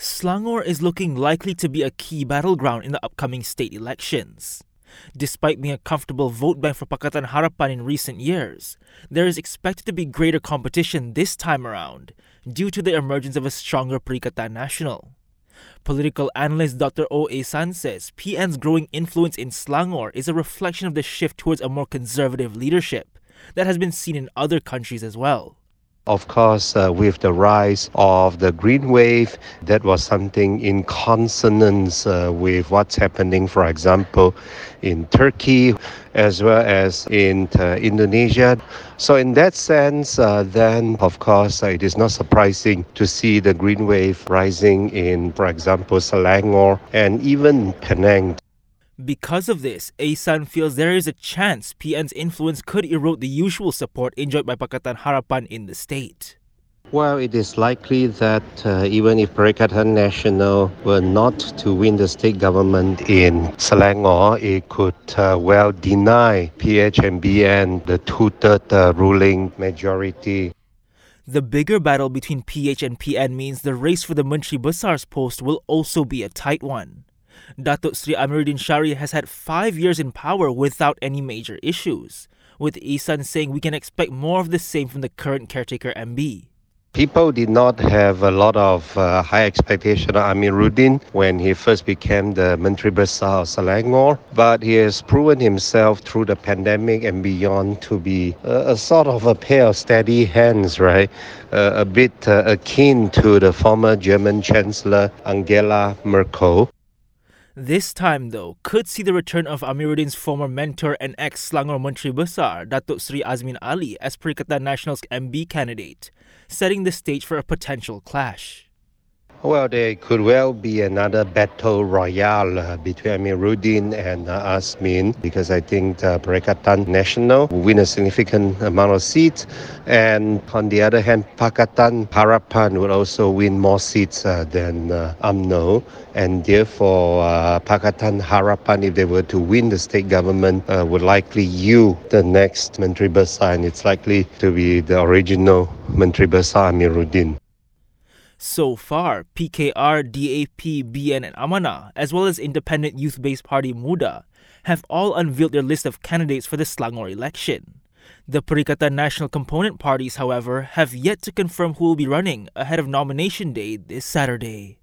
Selangor is looking likely to be a key battleground in the upcoming state elections. Despite being a comfortable vote bank for Pakatan Harapan in recent years, there is expected to be greater competition this time around due to the emergence of a stronger Perikatan Nasional. Political analyst Dr. O. A. San says PN's growing influence in Selangor is a reflection of the shift towards a more conservative leadership that has been seen in other countries as well. Of course, uh, with the rise of the green wave, that was something in consonance uh, with what's happening, for example, in Turkey as well as in uh, Indonesia. So, in that sense, uh, then of course, uh, it is not surprising to see the green wave rising in, for example, Selangor and even Penang. Because of this, Asan feels there is a chance PN's influence could erode the usual support enjoyed by Pakatan Harapan in the state. Well, it is likely that uh, even if Perikatan Nasional were not to win the state government in Selangor, it could uh, well deny PH&BN the two-third uh, ruling majority. The bigger battle between PH and PN means the race for the Menteri Besar's post will also be a tight one. Datuk Sri Amiruddin Shari has had five years in power without any major issues, with Isan saying we can expect more of the same from the current caretaker MB. People did not have a lot of uh, high expectation of Amiruddin when he first became the Menteri Besar of Selangor, but he has proven himself through the pandemic and beyond to be a, a sort of a pair of steady hands, right? Uh, a bit uh, akin to the former German Chancellor Angela Merkel. This time, though, could see the return of Amiruddin's former mentor and ex Selangor Menteri Besar, Datuk Sri Azmin Ali, as Perikatan Nasional's MB candidate, setting the stage for a potential clash. Well, there could well be another battle royale uh, between Amiruddin and uh, Azmin because I think uh, Perikatan Nasional will win a significant amount of seats. And on the other hand, Pakatan Harapan will also win more seats uh, than uh, UMNO. And therefore, Pakatan Harapan, if they were to win the state government, would likely yield the next Menteri Besar. And it's likely to be the original Menteri Besar Amiruddin. So far, PKR, DAP, BN, and Amanah, as well as independent youth based party Muda, have all unveiled their list of candidates for the Selangor election. The Perikatan Nasional component parties, however, have yet to confirm who will be running ahead of nomination day this Saturday.